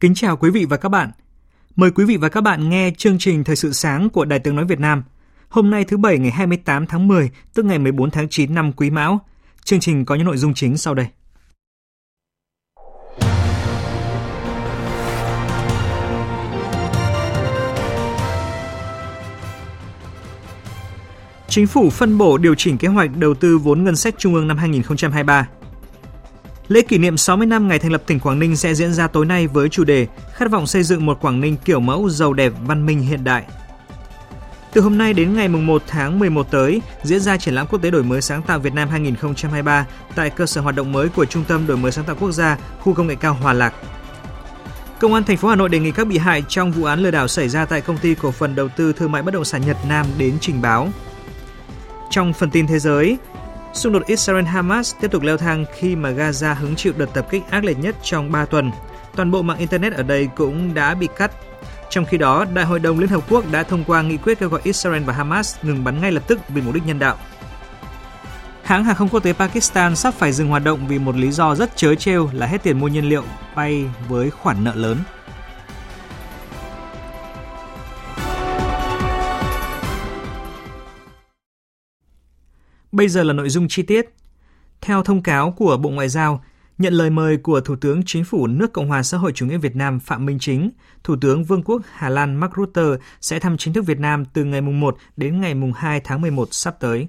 Kính chào quý vị và các bạn. Mời quý vị và các bạn nghe chương trình Thời sự sáng của Đài Tiếng Nói Việt Nam. Hôm nay thứ Bảy ngày 28 tháng 10, tức ngày 14 tháng 9 năm Quý Mão. Chương trình có những nội dung chính sau đây. Chính phủ phân bổ điều chỉnh kế hoạch đầu tư vốn ngân sách trung ương năm 2023. Lễ kỷ niệm 60 năm ngày thành lập tỉnh Quảng Ninh sẽ diễn ra tối nay với chủ đề Khát vọng xây dựng một Quảng Ninh kiểu mẫu giàu đẹp, văn minh hiện đại. Từ hôm nay đến ngày 1 tháng 11 tới, diễn ra triển lãm quốc tế đổi mới sáng tạo Việt Nam 2023 tại cơ sở hoạt động mới của Trung tâm Đổi mới sáng tạo quốc gia, khu công nghệ cao Hòa Lạc. Công an thành phố Hà Nội đề nghị các bị hại trong vụ án lừa đảo xảy ra tại công ty cổ phần đầu tư thương mại bất động sản Nhật Nam đến trình báo. Trong phần tin thế giới, Xung đột Israel-Hamas tiếp tục leo thang khi mà Gaza hứng chịu đợt tập kích ác liệt nhất trong 3 tuần. Toàn bộ mạng Internet ở đây cũng đã bị cắt. Trong khi đó, Đại hội đồng Liên Hợp Quốc đã thông qua nghị quyết kêu gọi Israel và Hamas ngừng bắn ngay lập tức vì mục đích nhân đạo. Hãng hàng không quốc tế Pakistan sắp phải dừng hoạt động vì một lý do rất chớ trêu là hết tiền mua nhiên liệu bay với khoản nợ lớn. Bây giờ là nội dung chi tiết. Theo thông cáo của Bộ Ngoại giao, nhận lời mời của Thủ tướng Chính phủ nước Cộng hòa xã hội chủ nghĩa Việt Nam Phạm Minh Chính, Thủ tướng Vương quốc Hà Lan Mark Rutte sẽ thăm chính thức Việt Nam từ ngày 1 đến ngày 2 tháng 11 sắp tới.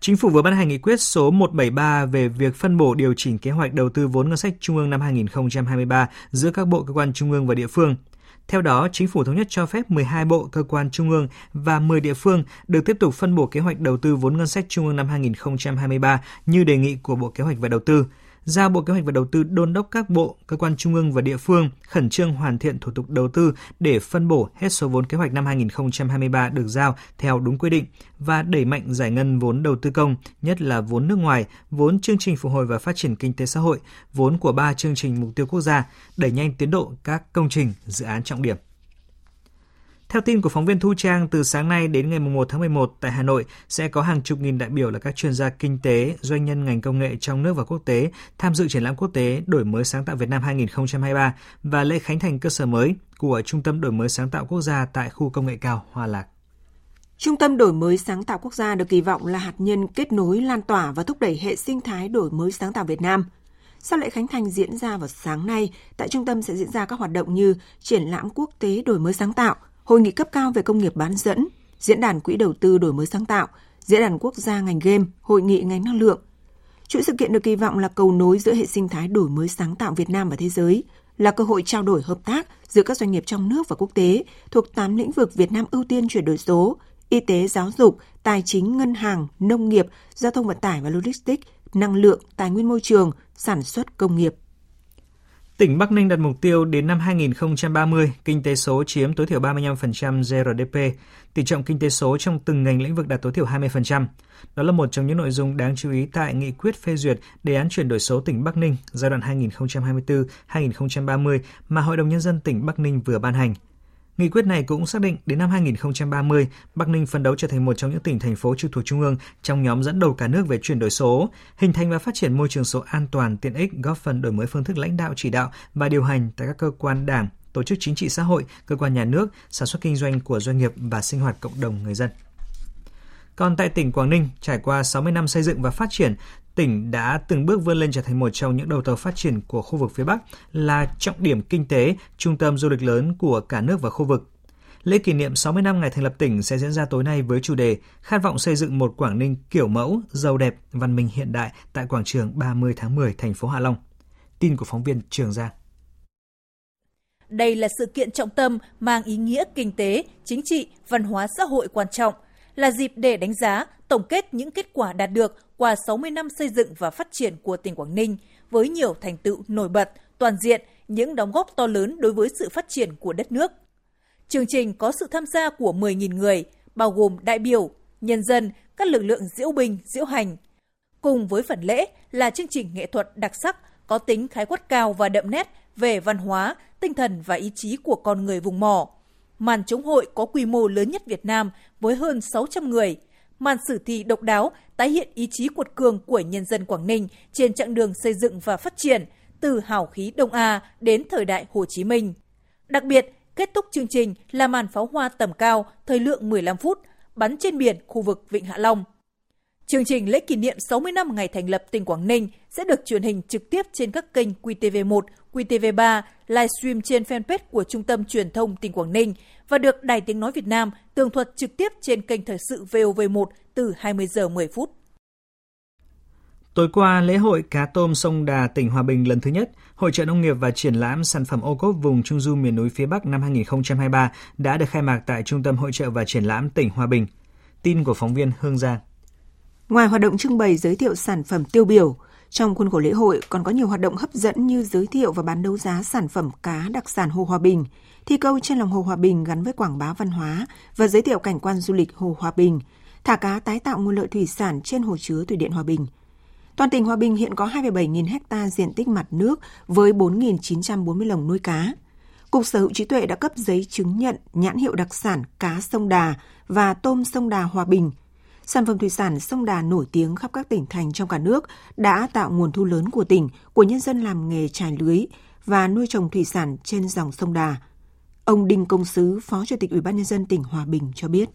Chính phủ vừa ban hành nghị quyết số 173 về việc phân bổ điều chỉnh kế hoạch đầu tư vốn ngân sách trung ương năm 2023 giữa các bộ cơ quan trung ương và địa phương – theo đó, chính phủ thống nhất cho phép 12 bộ, cơ quan trung ương và 10 địa phương được tiếp tục phân bổ kế hoạch đầu tư vốn ngân sách trung ương năm 2023 như đề nghị của Bộ Kế hoạch và Đầu tư giao Bộ Kế hoạch và Đầu tư đôn đốc các bộ, cơ quan trung ương và địa phương khẩn trương hoàn thiện thủ tục đầu tư để phân bổ hết số vốn kế hoạch năm 2023 được giao theo đúng quy định và đẩy mạnh giải ngân vốn đầu tư công, nhất là vốn nước ngoài, vốn chương trình phục hồi và phát triển kinh tế xã hội, vốn của ba chương trình mục tiêu quốc gia, đẩy nhanh tiến độ các công trình, dự án trọng điểm. Theo tin của phóng viên Thu Trang, từ sáng nay đến ngày 1 tháng 11 tại Hà Nội sẽ có hàng chục nghìn đại biểu là các chuyên gia kinh tế, doanh nhân ngành công nghệ trong nước và quốc tế tham dự triển lãm quốc tế Đổi mới sáng tạo Việt Nam 2023 và lễ khánh thành cơ sở mới của Trung tâm Đổi mới sáng tạo quốc gia tại khu công nghệ cao Hòa Lạc. Trung tâm đổi mới sáng tạo quốc gia được kỳ vọng là hạt nhân kết nối, lan tỏa và thúc đẩy hệ sinh thái đổi mới sáng tạo Việt Nam. Sau lễ khánh thành diễn ra vào sáng nay, tại trung tâm sẽ diễn ra các hoạt động như triển lãm quốc tế đổi mới sáng tạo – Hội nghị cấp cao về công nghiệp bán dẫn, Diễn đàn Quỹ đầu tư đổi mới sáng tạo, Diễn đàn quốc gia ngành game, Hội nghị ngành năng lượng. Chuỗi sự kiện được kỳ vọng là cầu nối giữa hệ sinh thái đổi mới sáng tạo Việt Nam và thế giới, là cơ hội trao đổi hợp tác giữa các doanh nghiệp trong nước và quốc tế thuộc 8 lĩnh vực Việt Nam ưu tiên chuyển đổi số, y tế, giáo dục, tài chính, ngân hàng, nông nghiệp, giao thông vận tải và logistics, năng lượng, tài nguyên môi trường, sản xuất công nghiệp. Tỉnh Bắc Ninh đặt mục tiêu đến năm 2030, kinh tế số chiếm tối thiểu 35% GRDP, tỷ trọng kinh tế số trong từng ngành lĩnh vực đạt tối thiểu 20%. Đó là một trong những nội dung đáng chú ý tại nghị quyết phê duyệt đề án chuyển đổi số tỉnh Bắc Ninh giai đoạn 2024-2030 mà Hội đồng Nhân dân tỉnh Bắc Ninh vừa ban hành. Nghị quyết này cũng xác định đến năm 2030, Bắc Ninh phấn đấu trở thành một trong những tỉnh thành phố trực thuộc trung ương trong nhóm dẫn đầu cả nước về chuyển đổi số, hình thành và phát triển môi trường số an toàn, tiện ích, góp phần đổi mới phương thức lãnh đạo chỉ đạo và điều hành tại các cơ quan đảng, tổ chức chính trị xã hội, cơ quan nhà nước, sản xuất kinh doanh của doanh nghiệp và sinh hoạt cộng đồng người dân. Còn tại tỉnh Quảng Ninh, trải qua 60 năm xây dựng và phát triển, tỉnh đã từng bước vươn lên trở thành một trong những đầu tàu phát triển của khu vực phía Bắc, là trọng điểm kinh tế, trung tâm du lịch lớn của cả nước và khu vực. Lễ kỷ niệm 60 năm ngày thành lập tỉnh sẽ diễn ra tối nay với chủ đề Khát vọng xây dựng một Quảng Ninh kiểu mẫu, giàu đẹp, văn minh hiện đại tại quảng trường 30 tháng 10 thành phố Hạ Long. Tin của phóng viên Trường Giang. Đây là sự kiện trọng tâm mang ý nghĩa kinh tế, chính trị, văn hóa xã hội quan trọng, là dịp để đánh giá, tổng kết những kết quả đạt được qua 60 năm xây dựng và phát triển của tỉnh Quảng Ninh với nhiều thành tựu nổi bật, toàn diện, những đóng góp to lớn đối với sự phát triển của đất nước. Chương trình có sự tham gia của 10.000 người, bao gồm đại biểu, nhân dân, các lực lượng diễu binh, diễu hành. Cùng với phần lễ là chương trình nghệ thuật đặc sắc có tính khái quát cao và đậm nét về văn hóa, tinh thần và ý chí của con người vùng mỏ. Màn chống hội có quy mô lớn nhất Việt Nam với hơn 600 người. Màn sử thi độc đáo tái hiện ý chí cuột cường của nhân dân Quảng Ninh trên chặng đường xây dựng và phát triển từ hào khí Đông A đến thời đại Hồ Chí Minh. Đặc biệt, kết thúc chương trình là màn pháo hoa tầm cao thời lượng 15 phút bắn trên biển khu vực Vịnh Hạ Long. Chương trình lễ kỷ niệm 60 năm ngày thành lập tỉnh Quảng Ninh sẽ được truyền hình trực tiếp trên các kênh QTV1, QTV3, livestream trên fanpage của Trung tâm Truyền thông tỉnh Quảng Ninh và được Đài Tiếng Nói Việt Nam tường thuật trực tiếp trên kênh Thời sự VOV1 từ 20 giờ 10 phút. Tối qua, lễ hội cá tôm sông Đà tỉnh Hòa Bình lần thứ nhất, Hội trợ nông nghiệp và triển lãm sản phẩm ô cốp vùng Trung du miền núi phía Bắc năm 2023 đã được khai mạc tại Trung tâm Hội trợ và triển lãm tỉnh Hòa Bình. Tin của phóng viên Hương Giang. Ngoài hoạt động trưng bày giới thiệu sản phẩm tiêu biểu, trong khuôn khổ lễ hội còn có nhiều hoạt động hấp dẫn như giới thiệu và bán đấu giá sản phẩm cá đặc sản Hồ Hòa Bình, thi câu trên lòng Hồ Hòa Bình gắn với quảng bá văn hóa và giới thiệu cảnh quan du lịch Hồ Hòa Bình, thả cá tái tạo nguồn lợi thủy sản trên hồ chứa thủy điện Hòa Bình. Toàn tỉnh Hòa Bình hiện có 2,7 nghìn hecta diện tích mặt nước với 4.940 lồng nuôi cá. Cục Sở hữu trí tuệ đã cấp giấy chứng nhận nhãn hiệu đặc sản cá sông Đà và tôm sông Đà Hòa Bình – Sản phẩm thủy sản sông Đà nổi tiếng khắp các tỉnh thành trong cả nước đã tạo nguồn thu lớn của tỉnh, của nhân dân làm nghề trải lưới và nuôi trồng thủy sản trên dòng sông Đà. Ông Đinh Công Sứ, Phó Chủ tịch Ủy ban nhân dân tỉnh Hòa Bình cho biết.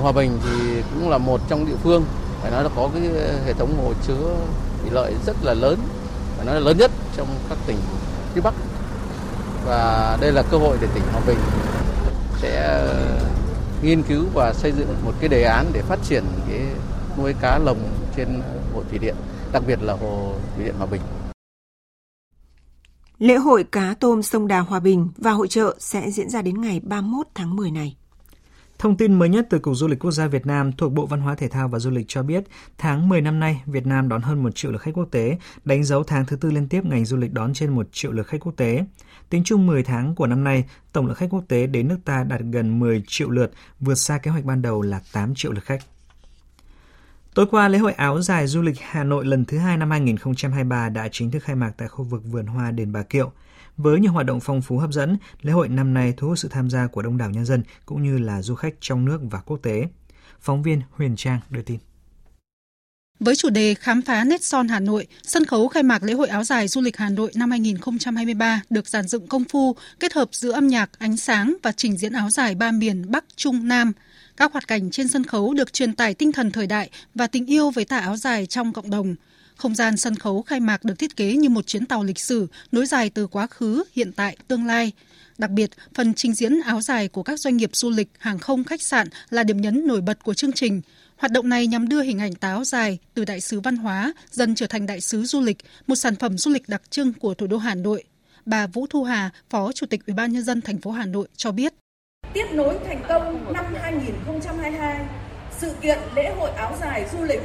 Hòa Bình thì cũng là một trong địa phương phải nói là có cái hệ thống hồ chứa thủy lợi rất là lớn, phải nói là lớn nhất trong các tỉnh phía Bắc. Và đây là cơ hội để tỉnh Hòa Bình sẽ nghiên cứu và xây dựng một cái đề án để phát triển cái nuôi cá lồng trên hồ thủy điện, đặc biệt là hồ thủy điện Hòa Bình. Lễ hội cá tôm sông Đà Hòa Bình và hội trợ sẽ diễn ra đến ngày 31 tháng 10 này. Thông tin mới nhất từ Cục Du lịch Quốc gia Việt Nam thuộc Bộ Văn hóa Thể thao và Du lịch cho biết, tháng 10 năm nay, Việt Nam đón hơn 1 triệu lượt khách quốc tế, đánh dấu tháng thứ tư liên tiếp ngành du lịch đón trên 1 triệu lượt khách quốc tế. Tính chung 10 tháng của năm nay, tổng lượng khách quốc tế đến nước ta đạt gần 10 triệu lượt, vượt xa kế hoạch ban đầu là 8 triệu lượt khách. Tối qua, lễ hội áo dài du lịch Hà Nội lần thứ hai năm 2023 đã chính thức khai mạc tại khu vực vườn hoa đền Bà Kiệu. Với nhiều hoạt động phong phú hấp dẫn, lễ hội năm nay thu hút sự tham gia của đông đảo nhân dân cũng như là du khách trong nước và quốc tế. Phóng viên Huyền Trang đưa tin. Với chủ đề Khám phá nét son Hà Nội, sân khấu khai mạc lễ hội áo dài du lịch Hà Nội năm 2023 được dàn dựng công phu, kết hợp giữa âm nhạc, ánh sáng và trình diễn áo dài ba miền Bắc, Trung, Nam. Các hoạt cảnh trên sân khấu được truyền tải tinh thần thời đại và tình yêu với tà áo dài trong cộng đồng. Không gian sân khấu khai mạc được thiết kế như một chuyến tàu lịch sử nối dài từ quá khứ, hiện tại, tương lai. Đặc biệt, phần trình diễn áo dài của các doanh nghiệp du lịch, hàng không, khách sạn là điểm nhấn nổi bật của chương trình. Hoạt động này nhằm đưa hình ảnh táo dài từ đại sứ văn hóa dần trở thành đại sứ du lịch, một sản phẩm du lịch đặc trưng của thủ đô Hà Nội. Bà Vũ Thu Hà, Phó Chủ tịch Ủy ban nhân dân thành phố Hà Nội cho biết. Tiếp nối thành công năm 2022, sự kiện lễ hội áo dài du lịch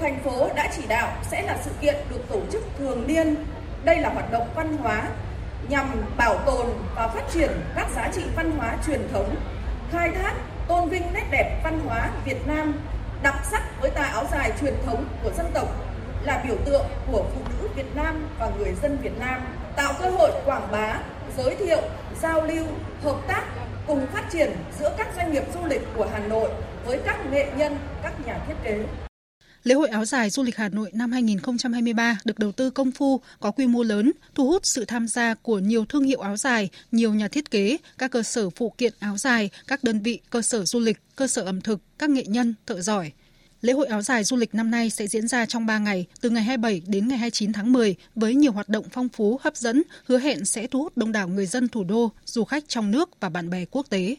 thành phố đã chỉ đạo sẽ là sự kiện được tổ chức thường niên. Đây là hoạt động văn hóa nhằm bảo tồn và phát triển các giá trị văn hóa truyền thống, khai thác, tôn vinh nét đẹp văn hóa Việt Nam đặc sắc với tà áo dài truyền thống của dân tộc là biểu tượng của phụ nữ Việt Nam và người dân Việt Nam, tạo cơ hội quảng bá, giới thiệu, giao lưu, hợp tác cùng phát triển giữa các doanh nghiệp du lịch của Hà Nội với các nghệ nhân, các nhà thiết kế. Lễ hội áo dài du lịch Hà Nội năm 2023 được đầu tư công phu, có quy mô lớn, thu hút sự tham gia của nhiều thương hiệu áo dài, nhiều nhà thiết kế, các cơ sở phụ kiện áo dài, các đơn vị cơ sở du lịch, cơ sở ẩm thực, các nghệ nhân, thợ giỏi. Lễ hội áo dài du lịch năm nay sẽ diễn ra trong 3 ngày, từ ngày 27 đến ngày 29 tháng 10, với nhiều hoạt động phong phú, hấp dẫn, hứa hẹn sẽ thu hút đông đảo người dân thủ đô, du khách trong nước và bạn bè quốc tế.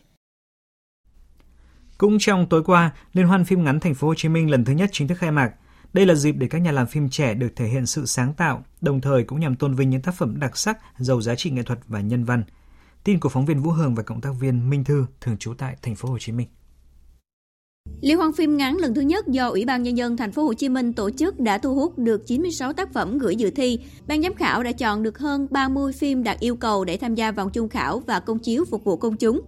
Cũng trong tối qua, Liên hoan phim ngắn Thành phố Hồ Chí Minh lần thứ nhất chính thức khai mạc. Đây là dịp để các nhà làm phim trẻ được thể hiện sự sáng tạo, đồng thời cũng nhằm tôn vinh những tác phẩm đặc sắc, giàu giá trị nghệ thuật và nhân văn. Tin của phóng viên Vũ Hường và cộng tác viên Minh Thư thường trú tại Thành phố Hồ Chí Minh. Liên hoan phim ngắn lần thứ nhất do Ủy ban nhân dân thành phố Hồ Chí Minh tổ chức đã thu hút được 96 tác phẩm gửi dự thi. Ban giám khảo đã chọn được hơn 30 phim đạt yêu cầu để tham gia vòng chung khảo và công chiếu phục vụ công chúng.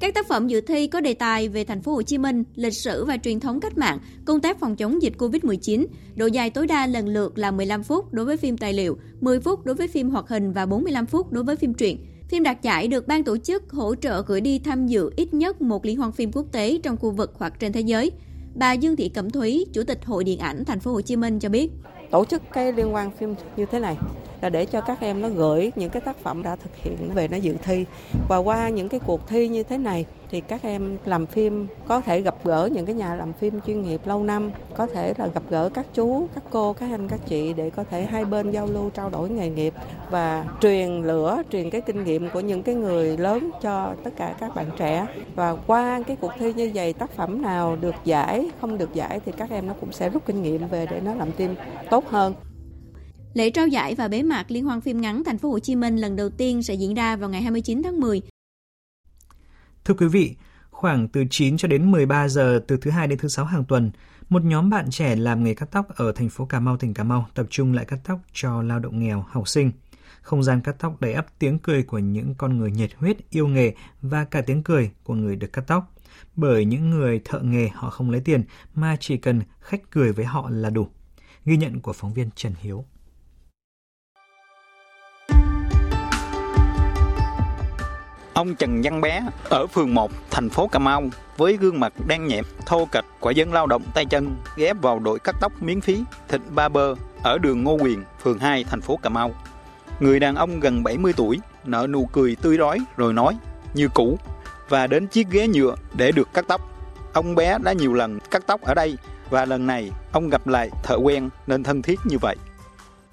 Các tác phẩm dự thi có đề tài về thành phố Hồ Chí Minh, lịch sử và truyền thống cách mạng, công tác phòng chống dịch Covid-19. Độ dài tối đa lần lượt là 15 phút đối với phim tài liệu, 10 phút đối với phim hoạt hình và 45 phút đối với phim truyện. Phim đạt giải được ban tổ chức hỗ trợ gửi đi tham dự ít nhất một liên hoan phim quốc tế trong khu vực hoặc trên thế giới. Bà Dương Thị Cẩm Thúy, Chủ tịch Hội Điện ảnh Thành phố Hồ Chí Minh cho biết. Tổ chức cái liên hoan phim như thế này là để cho các em nó gửi những cái tác phẩm đã thực hiện về nó dự thi. Và qua những cái cuộc thi như thế này thì các em làm phim có thể gặp gỡ những cái nhà làm phim chuyên nghiệp lâu năm, có thể là gặp gỡ các chú, các cô, các anh, các chị để có thể hai bên giao lưu, trao đổi nghề nghiệp và truyền lửa, truyền cái kinh nghiệm của những cái người lớn cho tất cả các bạn trẻ. Và qua cái cuộc thi như vậy, tác phẩm nào được giải, không được giải thì các em nó cũng sẽ rút kinh nghiệm về để nó làm phim tốt hơn. Lễ trao giải và bế mạc Liên hoan phim ngắn Thành phố Hồ Chí Minh lần đầu tiên sẽ diễn ra vào ngày 29 tháng 10. Thưa quý vị, khoảng từ 9 cho đến 13 giờ từ thứ hai đến thứ sáu hàng tuần, một nhóm bạn trẻ làm nghề cắt tóc ở thành phố Cà Mau, tỉnh Cà Mau tập trung lại cắt tóc cho lao động nghèo, học sinh. Không gian cắt tóc đầy ắp tiếng cười của những con người nhiệt huyết, yêu nghề và cả tiếng cười của người được cắt tóc. Bởi những người thợ nghề họ không lấy tiền mà chỉ cần khách cười với họ là đủ. Ghi nhận của phóng viên Trần Hiếu. Ông Trần Văn Bé ở phường 1, thành phố Cà Mau với gương mặt đen nhẹp, thô kệch quả dân lao động tay chân ghép vào đội cắt tóc miễn phí Thịnh Ba Bơ ở đường Ngô Quyền, phường 2, thành phố Cà Mau. Người đàn ông gần 70 tuổi nở nụ cười tươi rói rồi nói như cũ và đến chiếc ghế nhựa để được cắt tóc. Ông bé đã nhiều lần cắt tóc ở đây và lần này ông gặp lại thợ quen nên thân thiết như vậy.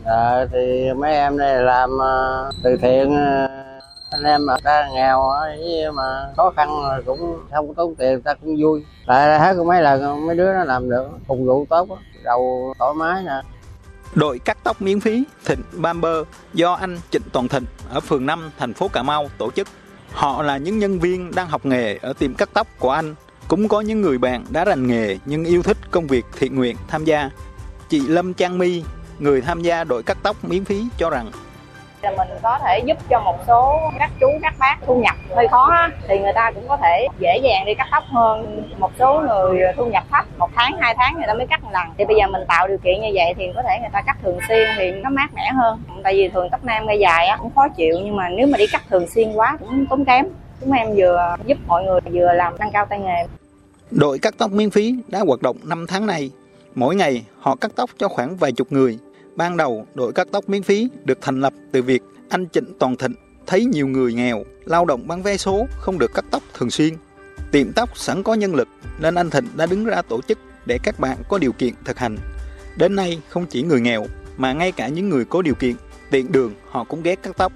À, thì mấy em đây làm uh, từ thiện uh anh em mà ta nghèo với mà khó khăn cũng không có tốn tiền ta cũng vui tại hết mấy lần mấy đứa nó làm được phục vụ tốt đầu thoải mái nè Đội cắt tóc miễn phí Thịnh Bamber do anh Trịnh Toàn Thịnh ở phường 5 thành phố Cà Mau tổ chức. Họ là những nhân viên đang học nghề ở tiệm cắt tóc của anh. Cũng có những người bạn đã rành nghề nhưng yêu thích công việc thiện nguyện tham gia. Chị Lâm Trang My, người tham gia đội cắt tóc miễn phí cho rằng là mình có thể giúp cho một số các chú các bác thu nhập hơi khó á, thì người ta cũng có thể dễ dàng đi cắt tóc hơn một số người thu nhập thấp. Một tháng hai tháng người ta mới cắt một lần. Thì bây giờ mình tạo điều kiện như vậy thì có thể người ta cắt thường xuyên thì nó mát mẻ hơn. Tại vì thường tóc nam gây dài á cũng khó chịu nhưng mà nếu mà đi cắt thường xuyên quá cũng tốn kém. Chúng em vừa giúp mọi người vừa làm nâng cao tay nghề. Đội cắt tóc miễn phí đã hoạt động 5 tháng này. Mỗi ngày họ cắt tóc cho khoảng vài chục người. Ban đầu, đội cắt tóc miễn phí được thành lập từ việc anh Trịnh Toàn Thịnh thấy nhiều người nghèo, lao động bán vé số không được cắt tóc thường xuyên. Tiệm tóc sẵn có nhân lực nên anh Thịnh đã đứng ra tổ chức để các bạn có điều kiện thực hành. Đến nay không chỉ người nghèo mà ngay cả những người có điều kiện, tiện đường họ cũng ghét cắt tóc.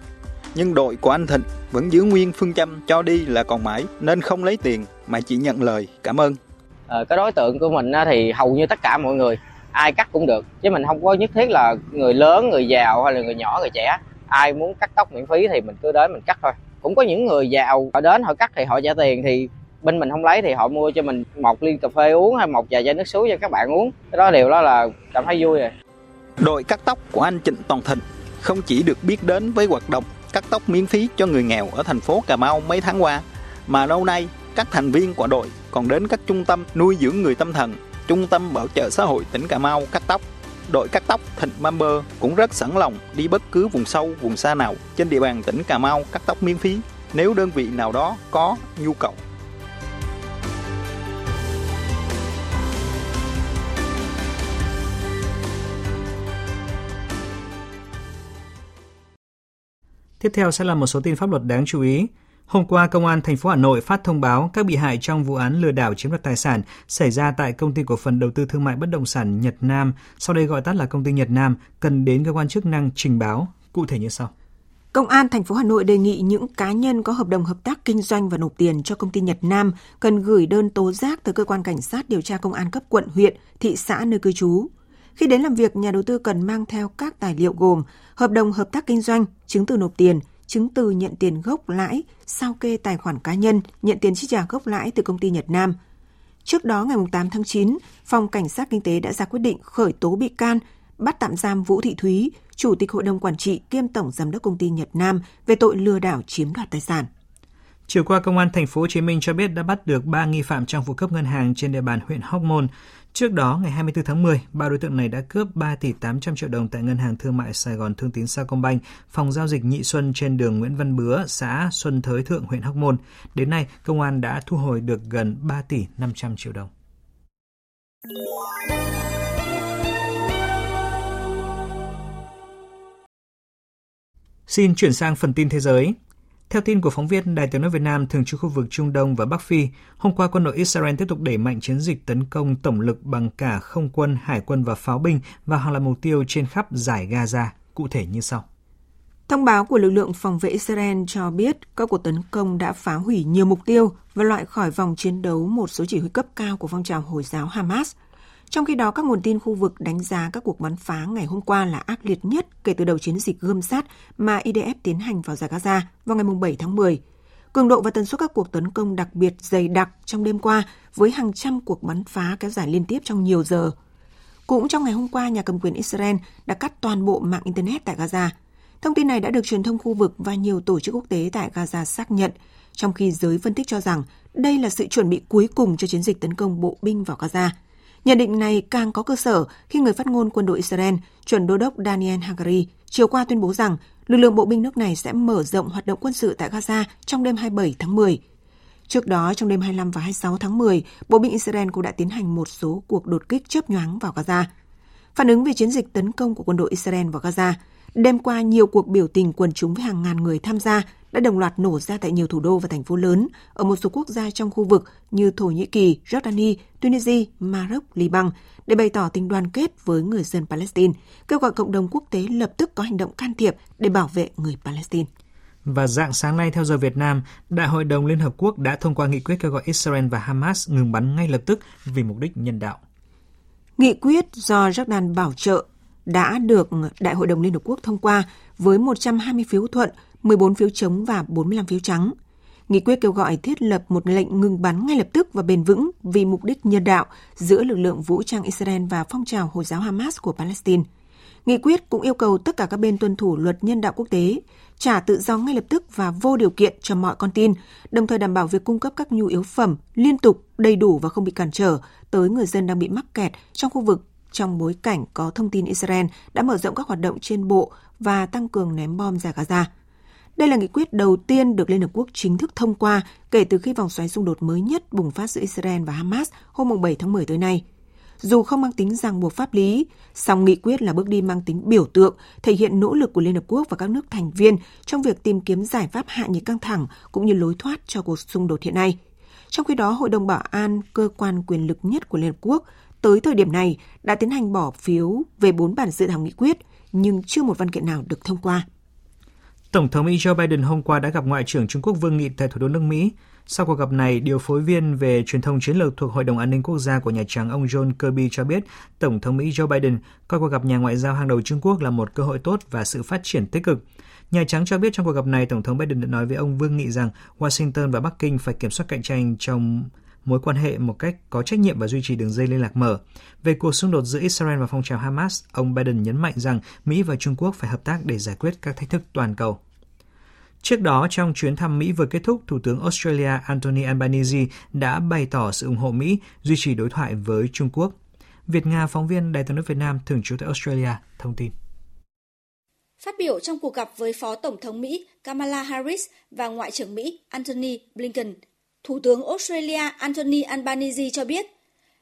Nhưng đội của anh Thịnh vẫn giữ nguyên phương châm cho đi là còn mãi nên không lấy tiền mà chỉ nhận lời cảm ơn. À, cái đối tượng của mình thì hầu như tất cả mọi người ai cắt cũng được. Chứ mình không có nhất thiết là người lớn, người giàu hay là người nhỏ, người trẻ. Ai muốn cắt tóc miễn phí thì mình cứ đến mình cắt thôi. Cũng có những người giàu, họ đến họ cắt thì họ trả tiền, thì bên mình không lấy thì họ mua cho mình một ly cà phê uống hay một vài chai nước suối cho các bạn uống. Cái đó điều đó là cảm thấy vui rồi. Đội cắt tóc của anh Trịnh Toàn Thịnh không chỉ được biết đến với hoạt động cắt tóc miễn phí cho người nghèo ở thành phố Cà Mau mấy tháng qua, mà lâu nay các thành viên của đội còn đến các trung tâm nuôi dưỡng người tâm thần Trung tâm Bảo trợ xã hội tỉnh Cà Mau cắt tóc. Đội cắt tóc Thịnh Member cũng rất sẵn lòng đi bất cứ vùng sâu, vùng xa nào trên địa bàn tỉnh Cà Mau cắt tóc miễn phí nếu đơn vị nào đó có nhu cầu. Tiếp theo sẽ là một số tin pháp luật đáng chú ý. Hôm qua, Công an thành phố Hà Nội phát thông báo các bị hại trong vụ án lừa đảo chiếm đoạt tài sản xảy ra tại công ty cổ phần đầu tư thương mại bất động sản Nhật Nam, sau đây gọi tắt là công ty Nhật Nam, cần đến cơ quan chức năng trình báo. Cụ thể như sau. Công an thành phố Hà Nội đề nghị những cá nhân có hợp đồng hợp tác kinh doanh và nộp tiền cho công ty Nhật Nam cần gửi đơn tố giác tới cơ quan cảnh sát điều tra công an cấp quận, huyện, thị xã nơi cư trú. Khi đến làm việc, nhà đầu tư cần mang theo các tài liệu gồm hợp đồng hợp tác kinh doanh, chứng từ nộp tiền, chứng từ nhận tiền gốc lãi, sao kê tài khoản cá nhân, nhận tiền chi trả gốc lãi từ công ty Nhật Nam. Trước đó ngày 8 tháng 9, Phòng Cảnh sát Kinh tế đã ra quyết định khởi tố bị can, bắt tạm giam Vũ Thị Thúy, Chủ tịch Hội đồng Quản trị kiêm Tổng Giám đốc Công ty Nhật Nam về tội lừa đảo chiếm đoạt tài sản. Chiều qua, Công an thành phố Hồ Chí Minh cho biết đã bắt được 3 nghi phạm trong vụ cướp ngân hàng trên địa bàn huyện Hóc Môn. Trước đó, ngày 24 tháng 10, ba đối tượng này đã cướp 3 tỷ 800 triệu đồng tại Ngân hàng Thương mại Sài Gòn Thương tín Sacombank, phòng giao dịch Nhị Xuân trên đường Nguyễn Văn Bứa, xã Xuân Thới Thượng, huyện Hóc Môn. Đến nay, công an đã thu hồi được gần 3 tỷ 500 triệu đồng. Xin chuyển sang phần tin thế giới. Theo tin của phóng viên Đài tiếng nói Việt Nam thường trú khu vực Trung Đông và Bắc Phi, hôm qua quân đội Israel tiếp tục đẩy mạnh chiến dịch tấn công tổng lực bằng cả không quân, hải quân và pháo binh vào hàng loạt mục tiêu trên khắp giải Gaza, cụ thể như sau. Thông báo của lực lượng phòng vệ Israel cho biết các cuộc tấn công đã phá hủy nhiều mục tiêu và loại khỏi vòng chiến đấu một số chỉ huy cấp cao của phong trào Hồi giáo Hamas – trong khi đó, các nguồn tin khu vực đánh giá các cuộc bắn phá ngày hôm qua là ác liệt nhất kể từ đầu chiến dịch gươm sát mà IDF tiến hành vào giải Gaza vào ngày 7 tháng 10. Cường độ và tần suất các cuộc tấn công đặc biệt dày đặc trong đêm qua với hàng trăm cuộc bắn phá kéo dài liên tiếp trong nhiều giờ. Cũng trong ngày hôm qua, nhà cầm quyền Israel đã cắt toàn bộ mạng Internet tại Gaza. Thông tin này đã được truyền thông khu vực và nhiều tổ chức quốc tế tại Gaza xác nhận, trong khi giới phân tích cho rằng đây là sự chuẩn bị cuối cùng cho chiến dịch tấn công bộ binh vào Gaza – Nhận định này càng có cơ sở khi người phát ngôn quân đội Israel, chuẩn đô đốc Daniel Hagari, chiều qua tuyên bố rằng lực lượng bộ binh nước này sẽ mở rộng hoạt động quân sự tại Gaza trong đêm 27 tháng 10. Trước đó, trong đêm 25 và 26 tháng 10, bộ binh Israel cũng đã tiến hành một số cuộc đột kích chớp nhoáng vào Gaza. Phản ứng về chiến dịch tấn công của quân đội Israel vào Gaza, đêm qua nhiều cuộc biểu tình quần chúng với hàng ngàn người tham gia đã đồng loạt nổ ra tại nhiều thủ đô và thành phố lớn ở một số quốc gia trong khu vực như Thổ Nhĩ Kỳ, Jordani, Tunisia, Maroc, Liban để bày tỏ tình đoàn kết với người dân Palestine, kêu gọi cộng đồng quốc tế lập tức có hành động can thiệp để bảo vệ người Palestine. Và dạng sáng nay theo giờ Việt Nam, Đại hội đồng Liên Hợp Quốc đã thông qua nghị quyết kêu gọi Israel và Hamas ngừng bắn ngay lập tức vì mục đích nhân đạo. Nghị quyết do Jordan bảo trợ đã được Đại hội đồng Liên Hợp Quốc thông qua với 120 phiếu thuận 14 phiếu chống và 45 phiếu trắng. Nghị quyết kêu gọi thiết lập một lệnh ngừng bắn ngay lập tức và bền vững vì mục đích nhân đạo giữa lực lượng vũ trang Israel và phong trào Hồi giáo Hamas của Palestine. Nghị quyết cũng yêu cầu tất cả các bên tuân thủ luật nhân đạo quốc tế, trả tự do ngay lập tức và vô điều kiện cho mọi con tin, đồng thời đảm bảo việc cung cấp các nhu yếu phẩm liên tục, đầy đủ và không bị cản trở tới người dân đang bị mắc kẹt trong khu vực trong bối cảnh có thông tin Israel đã mở rộng các hoạt động trên bộ và tăng cường ném bom giải Gaza. Đây là nghị quyết đầu tiên được Liên Hợp Quốc chính thức thông qua kể từ khi vòng xoáy xung đột mới nhất bùng phát giữa Israel và Hamas hôm 7 tháng 10 tới nay. Dù không mang tính ràng buộc pháp lý, song nghị quyết là bước đi mang tính biểu tượng, thể hiện nỗ lực của Liên Hợp Quốc và các nước thành viên trong việc tìm kiếm giải pháp hạ nhiệt căng thẳng cũng như lối thoát cho cuộc xung đột hiện nay. Trong khi đó, Hội đồng Bảo an, cơ quan quyền lực nhất của Liên Hợp Quốc, tới thời điểm này đã tiến hành bỏ phiếu về bốn bản dự thảo nghị quyết, nhưng chưa một văn kiện nào được thông qua. Tổng thống Mỹ Joe Biden hôm qua đã gặp Ngoại trưởng Trung Quốc Vương Nghị tại thủ đô nước Mỹ. Sau cuộc gặp này, điều phối viên về truyền thông chiến lược thuộc Hội đồng An ninh Quốc gia của Nhà Trắng ông John Kirby cho biết Tổng thống Mỹ Joe Biden coi cuộc gặp nhà ngoại giao hàng đầu Trung Quốc là một cơ hội tốt và sự phát triển tích cực. Nhà Trắng cho biết trong cuộc gặp này, Tổng thống Biden đã nói với ông Vương Nghị rằng Washington và Bắc Kinh phải kiểm soát cạnh tranh trong mối quan hệ một cách có trách nhiệm và duy trì đường dây liên lạc mở. Về cuộc xung đột giữa Israel và phong trào Hamas, ông Biden nhấn mạnh rằng Mỹ và Trung Quốc phải hợp tác để giải quyết các thách thức toàn cầu. Trước đó, trong chuyến thăm Mỹ vừa kết thúc, Thủ tướng Australia Anthony Albanese đã bày tỏ sự ủng hộ Mỹ duy trì đối thoại với Trung Quốc. Việt Nga, phóng viên Đài tiếng nói Việt Nam thường trú tại Australia, thông tin. Phát biểu trong cuộc gặp với Phó Tổng thống Mỹ Kamala Harris và Ngoại trưởng Mỹ Antony Blinken, Thủ tướng Australia Anthony Albanese cho biết,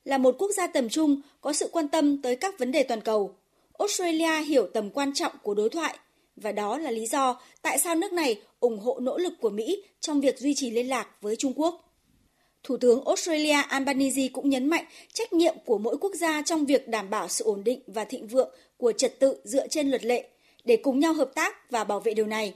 là một quốc gia tầm trung có sự quan tâm tới các vấn đề toàn cầu, Australia hiểu tầm quan trọng của đối thoại Và đó là lý do tại sao nước này ủng hộ nỗ lực của Mỹ trong việc duy trì liên lạc với Trung Quốc. Thủ tướng Australia Albanese cũng nhấn mạnh trách nhiệm của mỗi quốc gia trong việc đảm bảo sự ổn định và thịnh vượng của trật tự dựa trên luật lệ để cùng nhau hợp tác và bảo vệ điều này.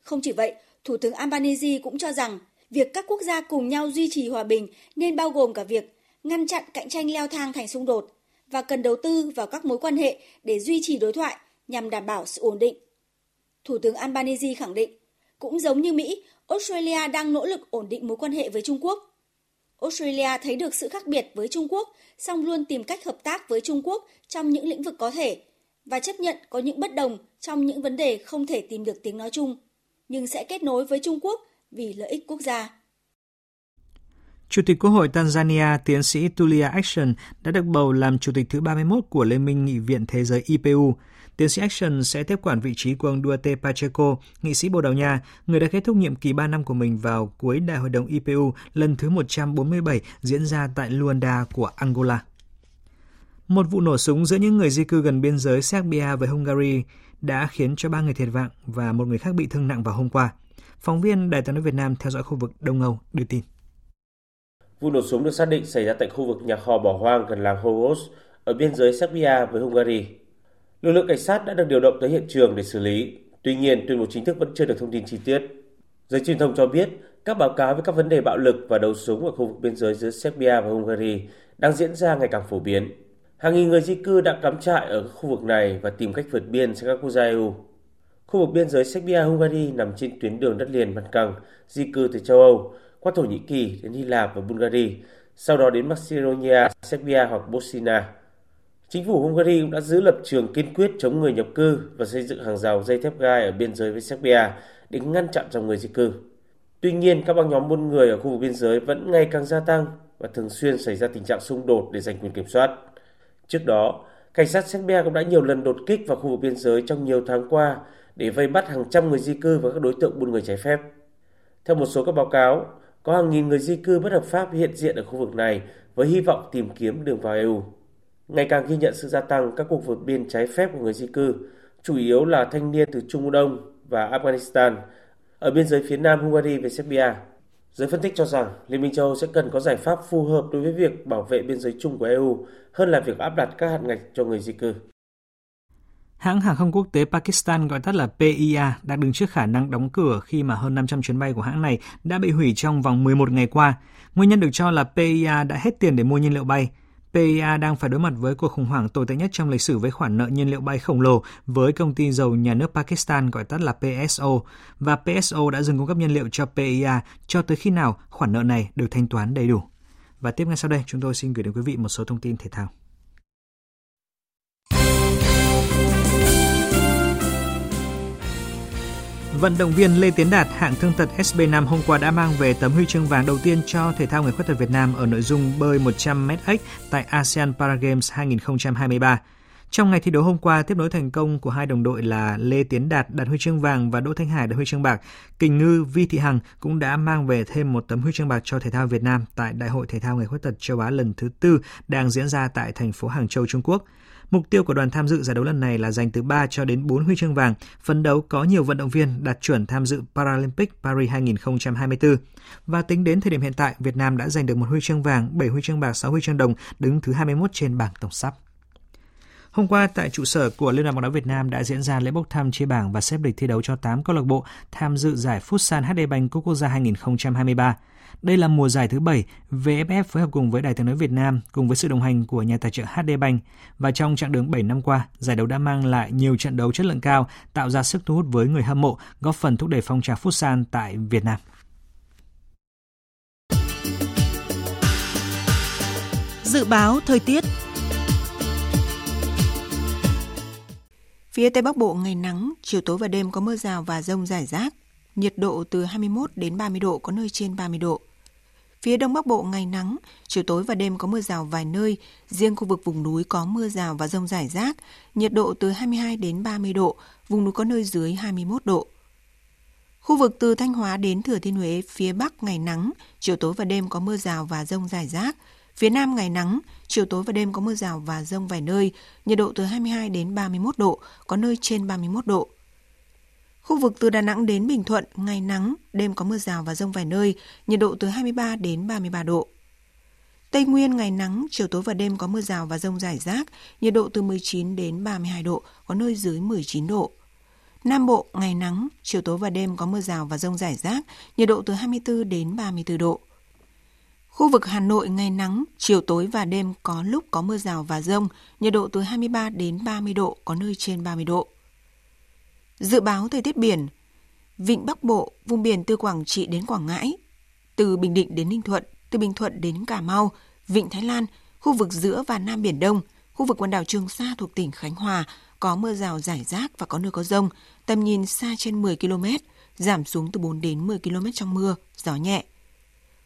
Không chỉ vậy, Thủ tướng Albanese cũng cho rằng việc các quốc gia cùng nhau duy trì hòa bình nên bao gồm cả việc ngăn chặn cạnh tranh leo thang thành xung đột và cần đầu tư vào các mối quan hệ để duy trì đối thoại nhằm đảm bảo sự ổn định. Thủ tướng Albanese khẳng định, cũng giống như Mỹ, Australia đang nỗ lực ổn định mối quan hệ với Trung Quốc. Australia thấy được sự khác biệt với Trung Quốc, song luôn tìm cách hợp tác với Trung Quốc trong những lĩnh vực có thể và chấp nhận có những bất đồng trong những vấn đề không thể tìm được tiếng nói chung, nhưng sẽ kết nối với Trung Quốc vì lợi ích quốc gia. Chủ tịch Quốc hội Tanzania tiến sĩ Tulia Action đã được bầu làm Chủ tịch thứ 31 của Liên minh Nghị viện Thế giới IPU. Tiến sĩ Action sẽ tiếp quản vị trí của ông Duarte Pacheco, nghị sĩ Bồ Đào Nha, người đã kết thúc nhiệm kỳ 3 năm của mình vào cuối Đại hội đồng IPU lần thứ 147 diễn ra tại Luanda của Angola. Một vụ nổ súng giữa những người di cư gần biên giới Serbia với Hungary đã khiến cho ba người thiệt mạng và một người khác bị thương nặng vào hôm qua. Phóng viên Đài tiếng nói Việt Nam theo dõi khu vực Đông Âu đưa tin. Vụ nổ súng được xác định xảy ra tại khu vực nhà kho bỏ hoang gần làng Hogos ở biên giới Serbia với Hungary. Lực lượng cảnh sát đã được điều động tới hiện trường để xử lý. Tuy nhiên, tuyên bố chính thức vẫn chưa được thông tin chi tiết. Giới truyền thông cho biết, các báo cáo về các vấn đề bạo lực và đấu súng ở khu vực biên giới giữa Serbia và Hungary đang diễn ra ngày càng phổ biến. Hàng nghìn người di cư đã cắm trại ở khu vực này và tìm cách vượt biên sang các quốc gia EU. Khu vực biên giới Serbia-Hungary nằm trên tuyến đường đất liền mặt căng di cư từ châu Âu qua Thổ Nhĩ Kỳ đến Hy Lạp và Bulgaria, sau đó đến Macedonia, Serbia hoặc Bosnia. Chính phủ Hungary cũng đã giữ lập trường kiên quyết chống người nhập cư và xây dựng hàng rào dây thép gai ở biên giới với Serbia để ngăn chặn dòng người di cư. Tuy nhiên, các băng nhóm buôn người ở khu vực biên giới vẫn ngày càng gia tăng và thường xuyên xảy ra tình trạng xung đột để giành quyền kiểm soát. Trước đó, cảnh sát Serbia cũng đã nhiều lần đột kích vào khu vực biên giới trong nhiều tháng qua để vây bắt hàng trăm người di cư và các đối tượng buôn người trái phép. Theo một số các báo cáo, có hàng nghìn người di cư bất hợp pháp hiện diện ở khu vực này với hy vọng tìm kiếm đường vào EU. Ngày càng ghi nhận sự gia tăng các cuộc vượt biên trái phép của người di cư, chủ yếu là thanh niên từ Trung Đông và Afghanistan, ở biên giới phía nam Hungary với Serbia. Giới phân tích cho rằng Liên minh châu Âu sẽ cần có giải pháp phù hợp đối với việc bảo vệ biên giới chung của EU hơn là việc áp đặt các hạn ngạch cho người di cư. Hãng hàng không quốc tế Pakistan gọi tắt là PIA đang đứng trước khả năng đóng cửa khi mà hơn 500 chuyến bay của hãng này đã bị hủy trong vòng 11 ngày qua. Nguyên nhân được cho là PIA đã hết tiền để mua nhiên liệu bay. PIA đang phải đối mặt với cuộc khủng hoảng tồi tệ nhất trong lịch sử với khoản nợ nhiên liệu bay khổng lồ với công ty dầu nhà nước Pakistan gọi tắt là PSO và PSO đã dừng cung cấp nhiên liệu cho PIA cho tới khi nào khoản nợ này được thanh toán đầy đủ. Và tiếp ngay sau đây, chúng tôi xin gửi đến quý vị một số thông tin thể thao. Vận động viên Lê Tiến Đạt hạng thương tật SB5 hôm qua đã mang về tấm huy chương vàng đầu tiên cho thể thao người khuyết tật Việt Nam ở nội dung bơi 100m tại ASEAN Paragames 2023. Trong ngày thi đấu hôm qua, tiếp nối thành công của hai đồng đội là Lê Tiến Đạt đạt huy chương vàng và Đỗ Thanh Hải đạt huy chương bạc, kình ngư Vi Thị Hằng cũng đã mang về thêm một tấm huy chương bạc cho thể thao Việt Nam tại Đại hội Thể thao Người khuyết tật châu Á lần thứ tư đang diễn ra tại thành phố Hàng Châu, Trung Quốc. Mục tiêu của đoàn tham dự giải đấu lần này là giành từ 3 cho đến 4 huy chương vàng, phấn đấu có nhiều vận động viên đạt chuẩn tham dự Paralympic Paris 2024. Và tính đến thời điểm hiện tại, Việt Nam đã giành được một huy chương vàng, 7 huy chương bạc, 6 huy chương đồng, đứng thứ 21 trên bảng tổng sắp. Hôm qua tại trụ sở của Liên đoàn bóng đá Việt Nam đã diễn ra lễ bốc thăm chia bảng và xếp lịch thi đấu cho 8 câu lạc bộ tham dự giải Futsal HD Bank Quốc gia 2023. Đây là mùa giải thứ 7, VFF phối hợp cùng với Đài tiếng nói Việt Nam cùng với sự đồng hành của nhà tài trợ HD Bank và trong chặng đường 7 năm qua, giải đấu đã mang lại nhiều trận đấu chất lượng cao, tạo ra sức thu hút với người hâm mộ, góp phần thúc đẩy phong trào futsal tại Việt Nam. Dự báo thời tiết Phía Tây Bắc Bộ ngày nắng, chiều tối và đêm có mưa rào và rông rải rác. Nhiệt độ từ 21 đến 30 độ, có nơi trên 30 độ. Phía Đông Bắc Bộ ngày nắng, chiều tối và đêm có mưa rào vài nơi, riêng khu vực vùng núi có mưa rào và rông rải rác, nhiệt độ từ 22 đến 30 độ, vùng núi có nơi dưới 21 độ. Khu vực từ Thanh Hóa đến Thừa Thiên Huế, phía Bắc ngày nắng, chiều tối và đêm có mưa rào và rông rải rác, Phía Nam ngày nắng, chiều tối và đêm có mưa rào và rông vài nơi, nhiệt độ từ 22 đến 31 độ, có nơi trên 31 độ. Khu vực từ Đà Nẵng đến Bình Thuận, ngày nắng, đêm có mưa rào và rông vài nơi, nhiệt độ từ 23 đến 33 độ. Tây Nguyên ngày nắng, chiều tối và đêm có mưa rào và rông rải rác, nhiệt độ từ 19 đến 32 độ, có nơi dưới 19 độ. Nam Bộ ngày nắng, chiều tối và đêm có mưa rào và rông rải rác, nhiệt độ từ 24 đến 34 độ. Khu vực Hà Nội ngày nắng, chiều tối và đêm có lúc có mưa rào và rông, nhiệt độ từ 23 đến 30 độ, có nơi trên 30 độ. Dự báo thời tiết biển, Vịnh Bắc Bộ, vùng biển từ Quảng Trị đến Quảng Ngãi, từ Bình Định đến Ninh Thuận, từ Bình Thuận đến Cà Mau, Vịnh Thái Lan, khu vực giữa và Nam Biển Đông, khu vực quần đảo Trường Sa thuộc tỉnh Khánh Hòa có mưa rào rải rác và có nơi có rông, tầm nhìn xa trên 10 km, giảm xuống từ 4 đến 10 km trong mưa, gió nhẹ.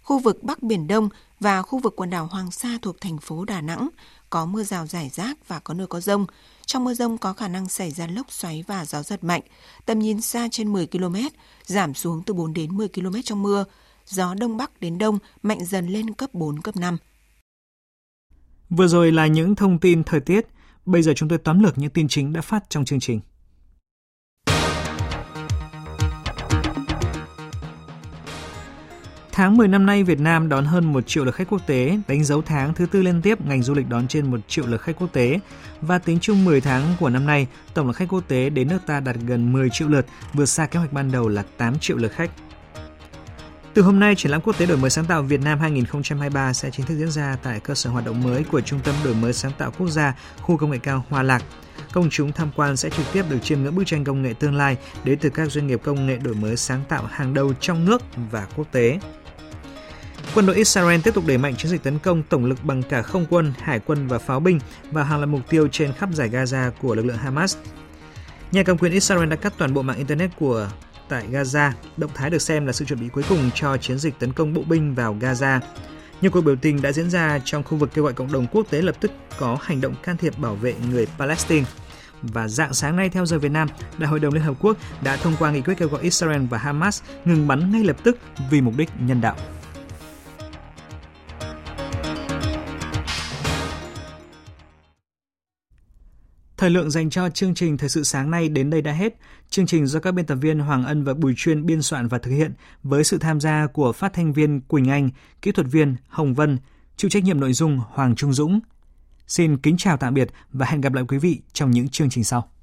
Khu vực Bắc Biển Đông và khu vực quần đảo Hoàng Sa thuộc thành phố Đà Nẵng có mưa rào rải rác và có nơi có rông. Trong mưa rông có khả năng xảy ra lốc xoáy và gió giật mạnh, tầm nhìn xa trên 10 km, giảm xuống từ 4 đến 10 km trong mưa, gió đông bắc đến đông mạnh dần lên cấp 4, cấp 5. Vừa rồi là những thông tin thời tiết, bây giờ chúng tôi tóm lược những tin chính đã phát trong chương trình. Tháng 10 năm nay, Việt Nam đón hơn 1 triệu lượt khách quốc tế, đánh dấu tháng thứ tư liên tiếp ngành du lịch đón trên 1 triệu lượt khách quốc tế. Và tính chung 10 tháng của năm nay, tổng lượt khách quốc tế đến nước ta đạt gần 10 triệu lượt, vượt xa kế hoạch ban đầu là 8 triệu lượt khách. Từ hôm nay, triển lãm quốc tế đổi mới sáng tạo Việt Nam 2023 sẽ chính thức diễn ra tại cơ sở hoạt động mới của Trung tâm đổi mới sáng tạo quốc gia, khu công nghệ cao Hòa Lạc. Công chúng tham quan sẽ trực tiếp được chiêm ngưỡng bức tranh công nghệ tương lai đến từ các doanh nghiệp công nghệ đổi mới sáng tạo hàng đầu trong nước và quốc tế. Quân đội Israel tiếp tục đẩy mạnh chiến dịch tấn công tổng lực bằng cả không quân, hải quân và pháo binh vào hàng loạt mục tiêu trên khắp giải Gaza của lực lượng Hamas. Nhà cầm quyền Israel đã cắt toàn bộ mạng Internet của tại Gaza. Động thái được xem là sự chuẩn bị cuối cùng cho chiến dịch tấn công bộ binh vào Gaza. Nhiều cuộc biểu tình đã diễn ra trong khu vực kêu gọi cộng đồng quốc tế lập tức có hành động can thiệp bảo vệ người Palestine. Và dạng sáng nay theo giờ Việt Nam, Đại hội đồng Liên Hợp Quốc đã thông qua nghị quyết kêu gọi Israel và Hamas ngừng bắn ngay lập tức vì mục đích nhân đạo. Thời lượng dành cho chương trình Thời sự sáng nay đến đây đã hết. Chương trình do các biên tập viên Hoàng Ân và Bùi Chuyên biên soạn và thực hiện với sự tham gia của phát thanh viên Quỳnh Anh, kỹ thuật viên Hồng Vân, chịu trách nhiệm nội dung Hoàng Trung Dũng. Xin kính chào tạm biệt và hẹn gặp lại quý vị trong những chương trình sau.